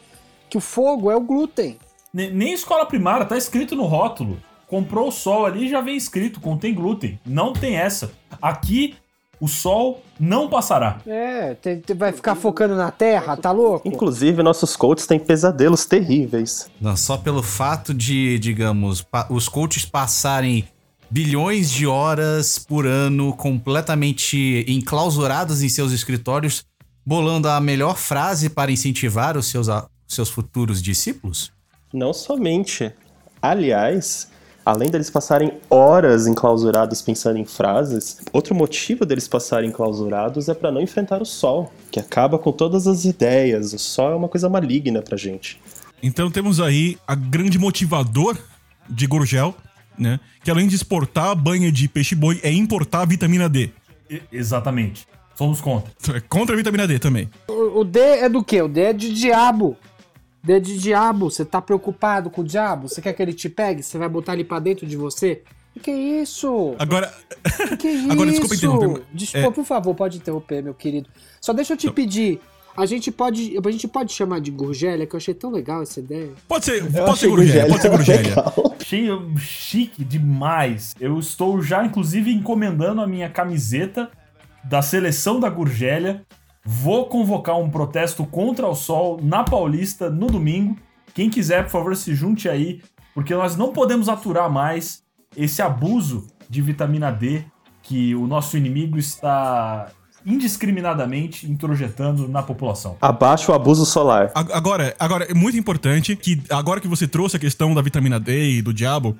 que o fogo é o glúten. Ne- Nem escola primária, tá escrito no rótulo. Comprou o sol ali já vem escrito, contém glúten. Não tem essa. Aqui, o sol não passará. É, tem- tem- vai ficar focando na terra, tá louco? Inclusive, nossos coaches têm pesadelos terríveis. Não, só pelo fato de, digamos, os coaches passarem bilhões de horas por ano completamente enclausurados em seus escritórios, bolando a melhor frase para incentivar os seus, a- seus futuros discípulos? Não somente. Aliás, além deles passarem horas enclausurados pensando em frases, outro motivo deles passarem enclausurados é para não enfrentar o sol, que acaba com todas as ideias. O sol é uma coisa maligna pra gente. Então temos aí a grande motivador de Gurgel, né? Que além de exportar a banha de peixe-boi, é importar a vitamina D. E- exatamente. Somos contra. É Contra a vitamina D também. O, o D é do quê? O D é de diabo. D é de diabo. Você tá preocupado com o diabo? Você quer que ele te pegue? Você vai botar ele pra dentro de você? Que que é isso? Agora, Que que é isso? [LAUGHS] Agora, desculpa interromper, Desculpa, é- por favor, pode interromper, meu querido. Só deixa eu te pedir. A gente pode, a gente pode chamar de Gurgélia, que eu achei tão legal essa ideia. pode ser, Eu pode ser Gurgélia, pode ser Gurgélia. Achei chique demais. Eu estou já, inclusive, encomendando a minha camiseta da seleção da Gurgélia. Vou convocar um protesto contra o sol na Paulista no domingo. Quem quiser, por favor, se junte aí, porque nós não podemos aturar mais esse abuso de vitamina D que o nosso inimigo está indiscriminadamente introjetando na população. Abaixo o abuso solar. Agora, agora, é muito importante que, agora que você trouxe a questão da vitamina D e do diabo,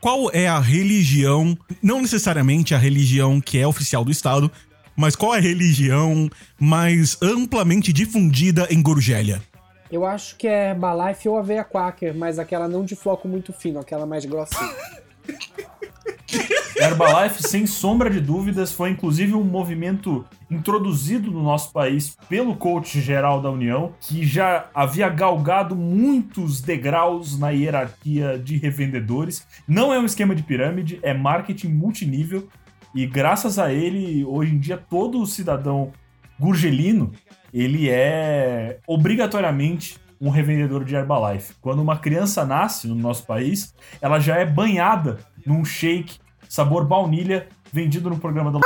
qual é a religião, não necessariamente a religião que é oficial do Estado, mas qual é a religião mais amplamente difundida em Gurgélia? Eu acho que é Herbalife ou Aveia Quaker, mas aquela não de floco muito fino, aquela mais grossinha. [LAUGHS] Herbalife, sem sombra de dúvidas, foi inclusive um movimento introduzido no nosso país pelo coach geral da União, que já havia galgado muitos degraus na hierarquia de revendedores. Não é um esquema de pirâmide, é marketing multinível. E graças a ele, hoje em dia, todo cidadão gurgelino, ele é obrigatoriamente um revendedor de Herbalife. Quando uma criança nasce no nosso país, ela já é banhada num shake sabor baunilha vendido no programa da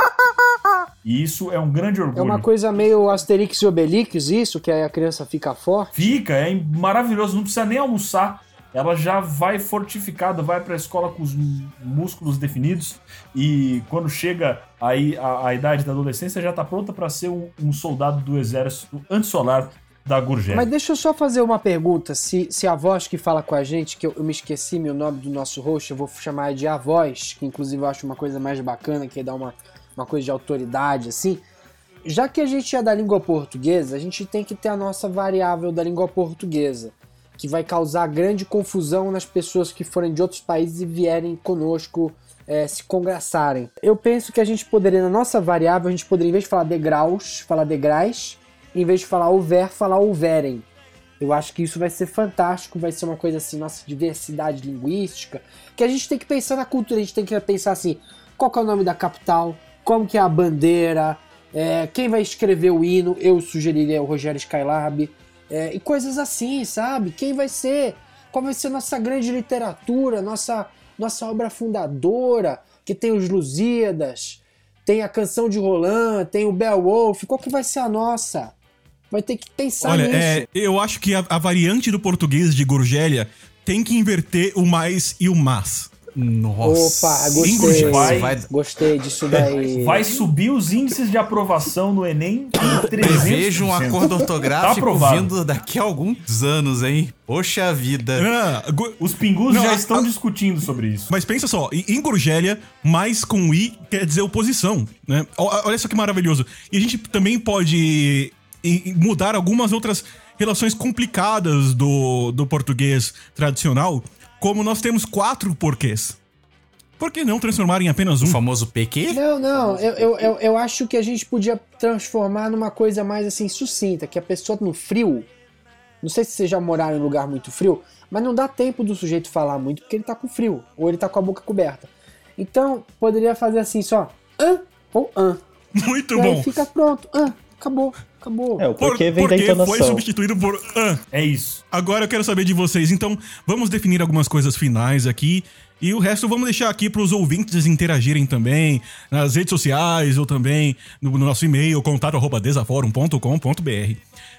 E isso é um grande É orgulho. uma coisa meio Asterix e Obelix, isso, que aí a criança fica forte. Fica, é maravilhoso, não precisa nem almoçar. Ela já vai fortificada, vai pra escola com os músculos definidos e quando chega aí a, a idade da adolescência já tá pronta pra ser um, um soldado do exército antissolar da Gurgel. Mas deixa eu só fazer uma pergunta. Se, se a voz que fala com a gente, que eu, eu me esqueci meu nome do nosso host, eu vou chamar de a voz, que inclusive eu acho uma coisa mais bacana, que dá uma, uma coisa de autoridade, assim. Já que a gente é da língua portuguesa, a gente tem que ter a nossa variável da língua portuguesa, que vai causar grande confusão nas pessoas que forem de outros países e vierem conosco é, se congraçarem. Eu penso que a gente poderia, na nossa variável, a gente poderia, em vez de falar degraus, falar degraus, em vez de falar houver, falar houverem. Eu acho que isso vai ser fantástico, vai ser uma coisa assim, nossa diversidade linguística, que a gente tem que pensar na cultura, a gente tem que pensar assim, qual é o nome da capital, como que é a bandeira, é, quem vai escrever o hino, eu sugeriria o Rogério Skylab, é, e coisas assim, sabe? Quem vai ser, qual vai ser nossa grande literatura, nossa, nossa obra fundadora, que tem os Lusíadas, tem a canção de Roland, tem o Beowulf, qual que vai ser a nossa? vai ter que pensar Olha, nisso. é, eu acho que a, a variante do português de Gorgélia tem que inverter o mais e o mas. Nossa. Opa, gostei. Vai- vai Gostei disso daí. Vai subir os índices de aprovação no Enem em 300%. [COUGHS] Prevejo um acordo Tá ortográfico aprovado. vindo daqui a alguns anos, hein? Poxa vida. Ah, go- Os pingus Não, já a- estão a- discutindo sobre isso. Mas pensa só, Gorgélia, mais com i quer dizer oposição, né? Olha só que maravilhoso. E a gente também pode mudar algumas outras relações complicadas do, do português tradicional, como nós temos quatro porquês. Por que não transformar em apenas O um? famoso PQ? Não, não, eu, eu, eu, eu acho que a gente podia transformar numa coisa mais assim sucinta, que a pessoa no frio, não sei se vocês já moraram em lugar muito frio, mas não dá tempo do sujeito falar muito porque ele tá com frio, ou ele tá com a boca coberta. Então, poderia fazer assim só, ã ou ã. [LAUGHS] Muito E aí bom. fica pronto, ã, acabou, acabou. É, o Por, porquê vem da porque foi entonação. substituído por ah. É isso. Agora eu quero saber de vocês. Então, vamos definir algumas coisas finais aqui. E o resto vamos deixar aqui para os ouvintes interagirem também nas redes sociais ou também no, no nosso e-mail, contato.desaforum.com.br.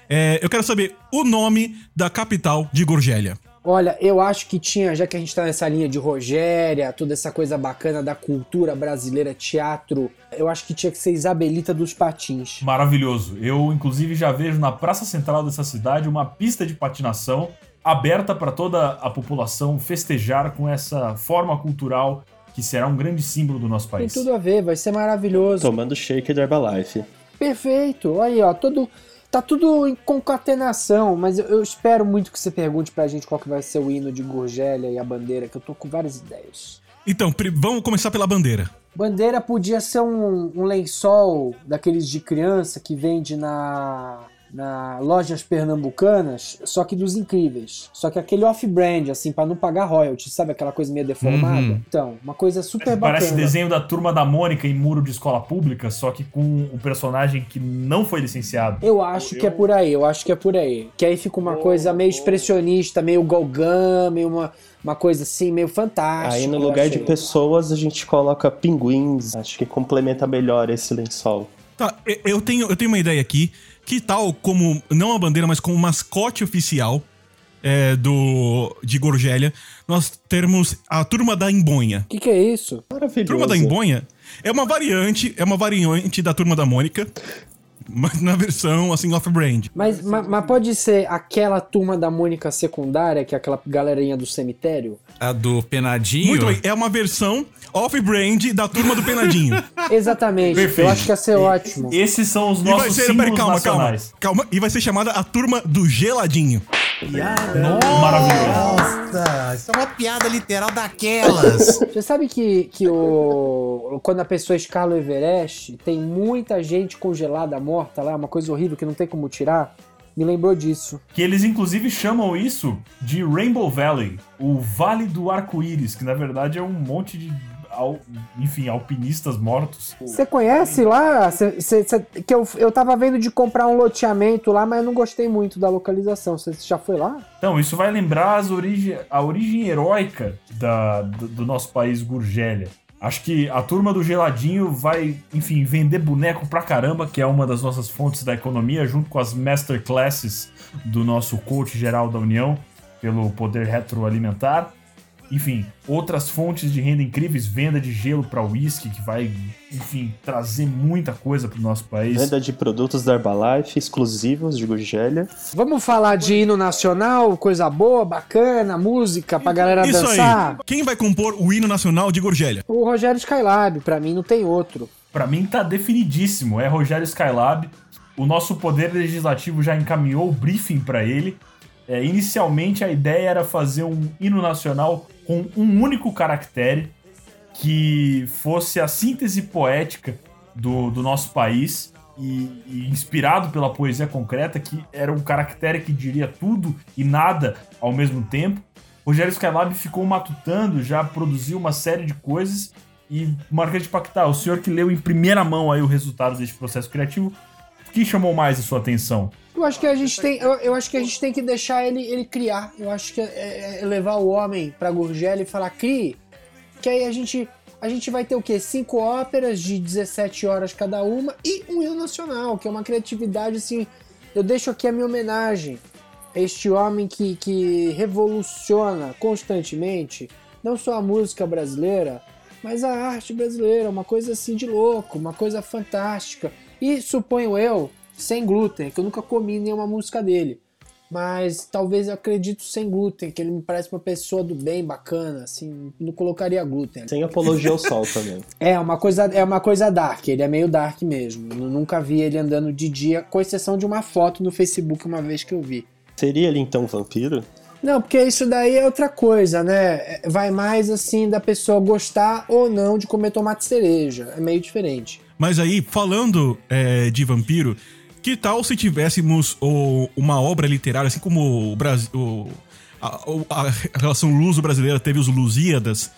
É, eu quero saber o nome da capital de Gorgélia. Olha, eu acho que tinha, já que a gente tá nessa linha de Rogéria, toda essa coisa bacana da cultura brasileira, teatro, eu acho que tinha que ser Isabelita dos Patins. Maravilhoso. Eu, inclusive, já vejo na praça central dessa cidade uma pista de patinação aberta para toda a população festejar com essa forma cultural que será um grande símbolo do nosso Tem país. tudo a ver, vai ser maravilhoso. Tomando shake da Herbalife. Perfeito. Aí, ó, todo tá tudo em concatenação, mas eu, eu espero muito que você pergunte pra gente qual que vai ser o hino de Gorgélia e a bandeira, que eu tô com várias ideias. Então, vamos começar pela bandeira. Bandeira podia ser um, um lençol daqueles de criança que vende na, na lojas pernambucanas, só que dos incríveis. Só que aquele off-brand, assim, pra não pagar royalties, sabe aquela coisa meio deformada? Uhum. Então, uma coisa super Parece bacana. desenho da turma da Mônica em muro de escola pública, só que com o personagem que não foi licenciado. Eu acho que é por aí, eu acho que é por aí. Que aí fica uma coisa meio expressionista, meio Gauguin, meio uma, uma coisa assim, meio fantástica. Aí no eu lugar de achei. pessoas a gente coloca pinguins. Acho que complementa melhor esse lençol. Tá, eu tenho, eu tenho uma ideia aqui. Que tal como, não a bandeira, mas como mascote oficial é, do, de Gorgélia, nós termos a Turma da Embonha. O que, que é isso? Maravilhoso. Turma da Embonha é uma variante, é uma variante da Turma da Mônica, mas na versão assim off-brand. Mas, ma- mas pode ser aquela turma da Mônica secundária, que é aquela galerinha do cemitério? A do Penadinho. Muito bem, é uma versão off-brand da Turma do Penadinho. [LAUGHS] Exatamente. Perfeito. Eu acho que ia ser ótimo. Esses são os e vai nossos ser, símbolos peraí, calma, calma, nacionais. calma, e vai ser chamada a Turma do Geladinho. Maravilhoso. Nossa, isso é uma piada literal daquelas. [LAUGHS] Você sabe que, que o, quando a pessoa escala o Everest, tem muita gente congelada, morta lá, uma coisa horrível que não tem como tirar? Me lembrou disso. Que eles inclusive chamam isso de Rainbow Valley, o Vale do Arco-Íris, que na verdade é um monte de, al- enfim, alpinistas mortos. Você conhece lá? Cê- cê- cê- que eu, eu tava vendo de comprar um loteamento lá, mas eu não gostei muito da localização. Você já foi lá? Então, isso vai lembrar as origi a origem heróica da, do, do nosso país, Gurgélia. Acho que a turma do Geladinho vai, enfim, vender boneco pra caramba, que é uma das nossas fontes da economia, junto com as masterclasses do nosso coach geral da União, pelo poder retroalimentar. Enfim, outras fontes de renda incríveis, venda de gelo para uísque, que vai, enfim, trazer muita coisa pro nosso país. Venda de produtos da Herbalife exclusivos de Gurgélia. Vamos falar de hino nacional, coisa boa, bacana, música pra galera Isso dançar? aí. Quem vai compor o hino nacional de Gorgélia? O Rogério Skylab, pra mim não tem outro. Pra mim tá definidíssimo, é Rogério Skylab. O nosso poder legislativo já encaminhou o briefing pra ele. É, inicialmente a ideia era fazer um hino nacional com um único caractere que fosse a síntese poética do, do nosso país e, e inspirado pela poesia concreta, que era um caractere que diria tudo e nada ao mesmo tempo. Rogério Skylab ficou matutando, já produziu uma série de coisas e Marquete Pactar, o senhor que leu em primeira mão aí o resultado deste processo criativo, que chamou mais a sua atenção? Eu acho que a gente tem, eu, eu acho que a gente tem que deixar ele, ele criar. Eu acho que é, é levar o homem pra Gurgel e falar crie, que aí a gente a gente vai ter o quê? Cinco óperas de 17 horas cada uma e um hino nacional, que é uma criatividade assim eu deixo aqui a minha homenagem a este homem que, que revoluciona constantemente não só a música brasileira, mas a arte brasileira, uma coisa assim de louco, uma coisa fantástica. E suponho eu, sem glúten, que eu nunca comi nenhuma música dele. Mas talvez eu acredito sem glúten, que ele me parece uma pessoa do bem, bacana, assim, não colocaria glúten. Sem apologia ao sol também. [LAUGHS] É uma coisa, é uma coisa dark, ele é meio dark mesmo. Eu nunca vi ele andando de dia, com exceção de uma foto no Facebook uma vez que eu vi. Seria ele então vampiro? Não, porque isso daí é outra coisa, né? Vai mais assim da pessoa gostar ou não de comer tomate cereja. É meio diferente. Mas aí, falando é, de vampiro, que tal se tivéssemos o- uma obra literária, assim como o Brasil. A, o- a relação luso-brasileira teve os Lusíadas,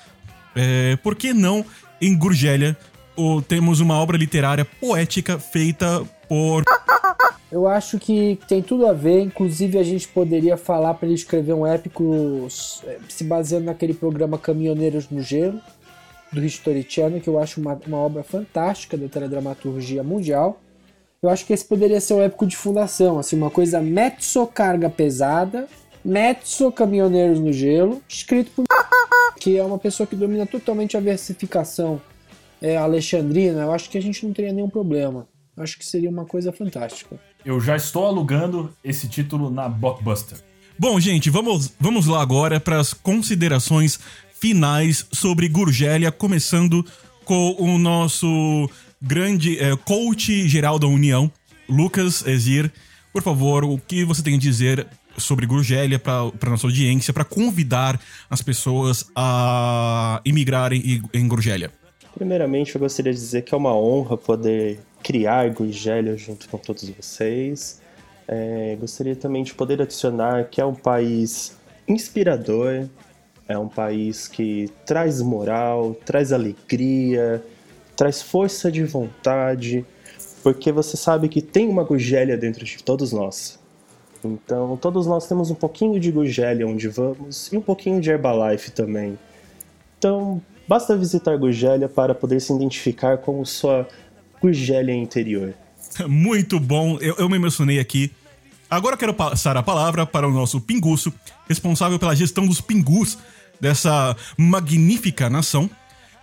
é, por que não em Gurgélia o- temos uma obra literária poética feita por. Eu acho que tem tudo a ver, inclusive a gente poderia falar para ele escrever um épico eh, se baseando naquele programa Caminhoneiros no Gelo, do History Channel, que eu acho uma, uma obra fantástica da teledramaturgia mundial. Eu acho que esse poderia ser um épico de fundação, assim, uma coisa mezzo carga pesada, mezzo Caminhoneiros no Gelo, escrito por [LAUGHS] que é uma pessoa que domina totalmente a versificação é, alexandrina. Eu acho que a gente não teria nenhum problema. Eu acho que seria uma coisa fantástica. Eu já estou alugando esse título na Blockbuster. Bom, gente, vamos, vamos lá agora para as considerações finais sobre Gurgélia, começando com o nosso grande é, coach geral da União, Lucas Ezir. Por favor, o que você tem a dizer sobre Gurgélia para nossa audiência, para convidar as pessoas a imigrarem em- Gurgélia? Primeiramente, eu gostaria de dizer que é uma honra poder criar Gurgélia junto com todos vocês. É, gostaria também de poder adicionar que é um país inspirador, é um país que traz moral, traz alegria, traz força de vontade, porque você sabe que tem uma Gurgélia dentro de todos nós. Então, todos nós temos um pouquinho de Gurgélia onde vamos e um pouquinho de Herbalife também. Então, basta visitar Gurgélia para poder se identificar com sua Gurgélia interior. [LAUGHS] Muito bom, eu, eu me emocionei aqui. Agora quero passar a palavra para o nosso pinguço, responsável pela gestão dos pingus dessa magnífica nação.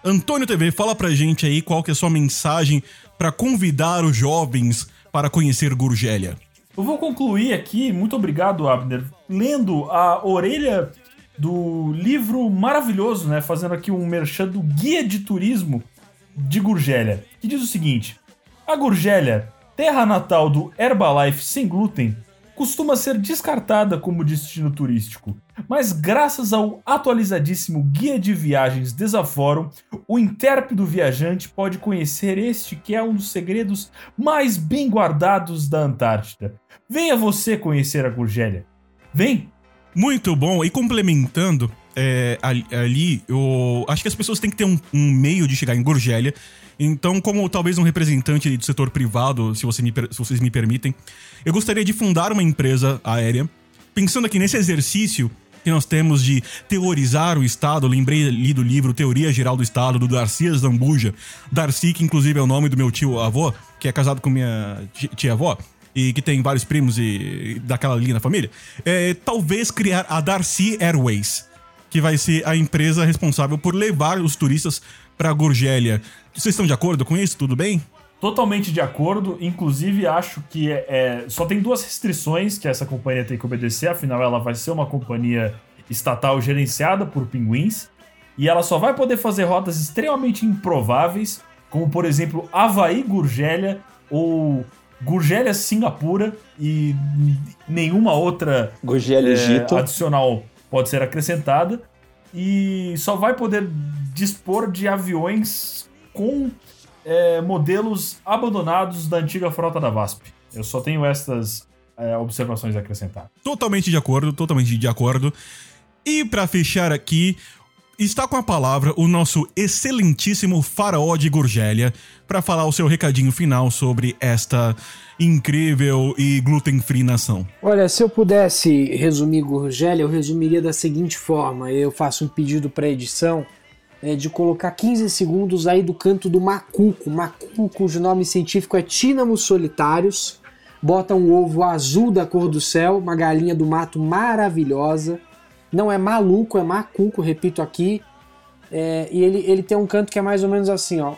Antônio TV, fala pra gente aí qual que é a sua mensagem para convidar os jovens para conhecer Gurgélia. Eu vou concluir aqui, muito obrigado, Abner, lendo a orelha do livro maravilhoso, né? Fazendo aqui um merchan do Guia de Turismo de Gurgélia, que diz o seguinte: A Gurgélia, terra natal do Herbalife sem glúten, costuma ser descartada como destino turístico. Mas graças ao atualizadíssimo Guia de Viagens Desaforo, o intérpido viajante pode conhecer este que é um dos segredos mais bem guardados da Antártida. Venha você conhecer a Gurgélia. Vem! Muito bom, e complementando é, ali, ali, eu acho que as pessoas têm que ter um, um meio de chegar em Gurgélia. Então, como talvez um representante do setor privado, se, você me se vocês me permitem, eu gostaria de fundar uma empresa aérea, pensando aqui nesse exercício que nós temos de teorizar o Estado. Lembrei ali do livro Teoria Geral do Estado, do Darcy Zambuja. Darcy, que inclusive é o nome do meu tio-avô, que é casado com minha ti- tia-avó e que tem vários primos e, daquela linha na família, é, talvez criar a Darcy Airways, que vai ser a empresa responsável por levar os turistas para Gurgélia. Vocês estão de acordo com isso? Tudo bem? Totalmente de acordo, inclusive acho que é, é- só tem duas restrições que essa companhia tem que obedecer, afinal ela vai ser uma companhia estatal gerenciada por pinguins, e ela só vai poder fazer rotas extremamente improváveis, como por exemplo Havaí Gurgélia ou Gurgélia Singapura. E nenhuma outra Gurgélia é, adicional pode ser acrescentada. E só vai poder dispor de aviões com é, modelos abandonados da antiga frota da VASP. Eu só tenho estas é, observações a acrescentar. Totalmente de acordo, totalmente de acordo. E para fechar aqui, está com a palavra o nosso excelentíssimo faraó de Gurgélia para falar o seu recadinho final sobre esta incrível e gluten-free nação. Olha, se eu pudesse resumir Gurgélia, eu resumiria da seguinte forma: eu faço um pedido para edição é, de colocar 15 segundos aí do canto do macuco, macuco cujo nome científico é Tínamos solitários, bota um ovo azul da cor do céu, uma galinha do mato maravilhosa. Não é maluco, é macuco, repito aqui. É, e ele, ele tem um canto que é mais ou menos assim, ó.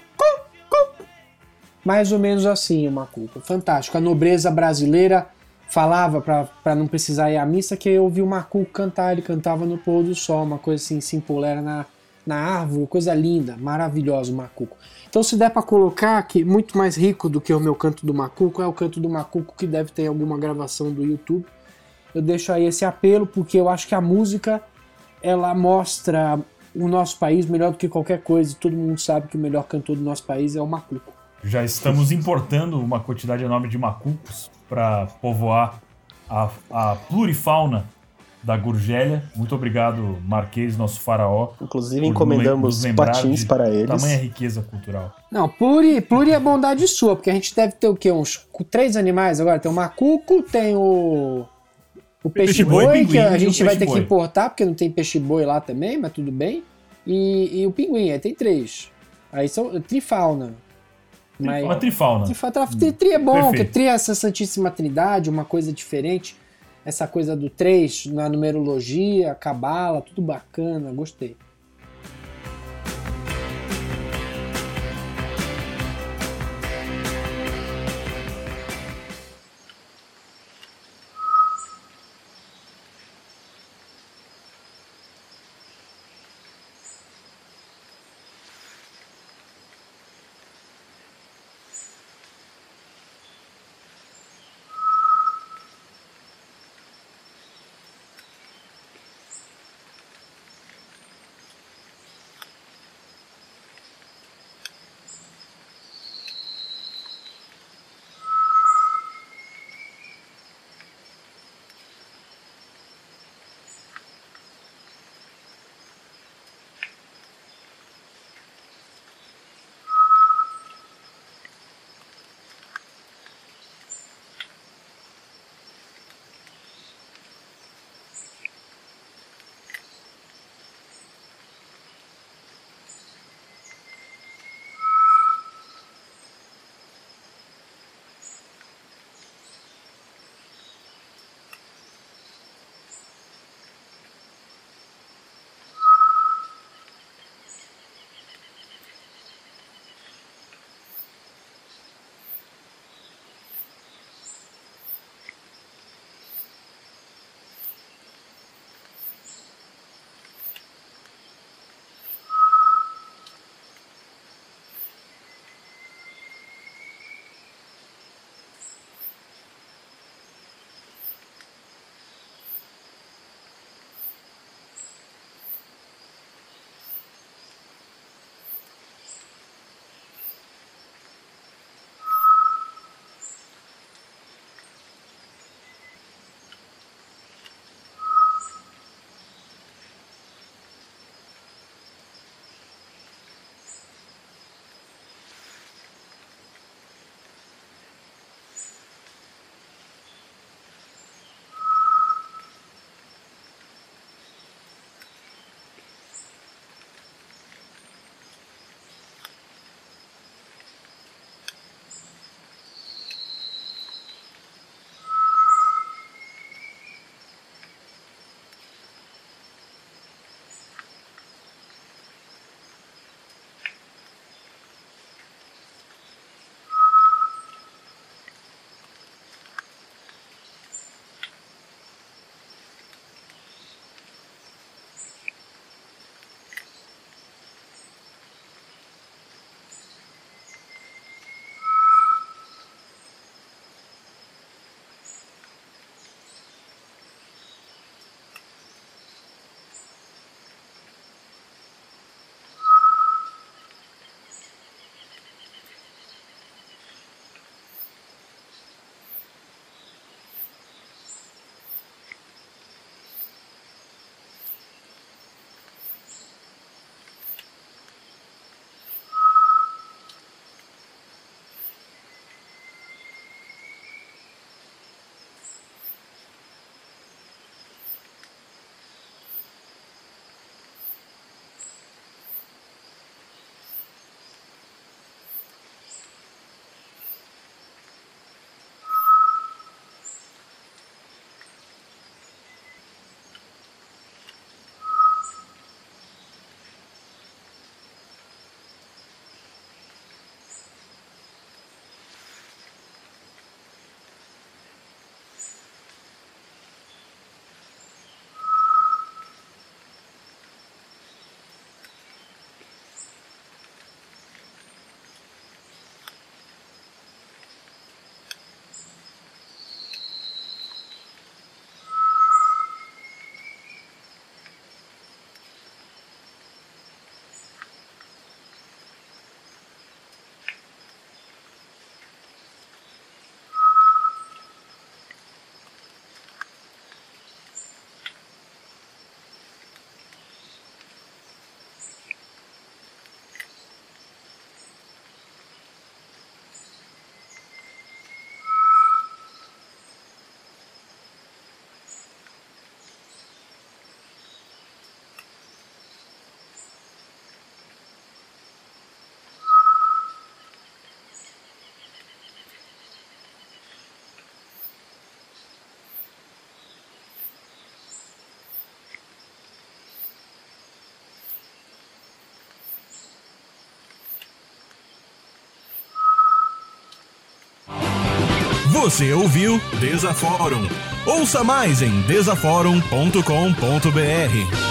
Mais ou menos assim, o macuco. Fantástico. A nobreza brasileira falava para não precisar ir à missa que eu ouvi o macuco cantar, ele cantava no pôr do sol, uma coisa assim, simpolera na, na árvore, coisa linda, maravilhosa o macuco. Então se der para colocar que muito mais rico do que o meu canto do macuco é o canto do macuco que deve ter alguma gravação do YouTube. Eu deixo aí esse apelo porque eu acho que a música ela mostra o nosso país melhor do que qualquer coisa. Todo mundo sabe que o melhor cantor do nosso país é o macuco. Já estamos importando uma quantidade enorme de macacos para povoar a, a plurifauna da Gurgélia. Muito obrigado, Marquês, nosso faraó. Inclusive, encomendamos patins de para eles. Tamanha riqueza cultural. Não, pluri, pluri é bondade sua, porque a gente deve ter o quê? Uns três animais agora. Tem o macuco, tem o. O Peixe-boi, que a gente vai ter que importar, porque não tem peixe-boi lá também, mas tudo bem. E, e o pinguim, aí tem três. Aí são trifauna. Mas, Uma trifauna. Tri, tri é bom, Perfeito. porque tri é essa Santíssima Trindade, uma coisa diferente. Essa coisa do três na numerologia, cabala, tudo bacana, gostei. Você ouviu Desafórum. Ouça mais em desaforum.com.br.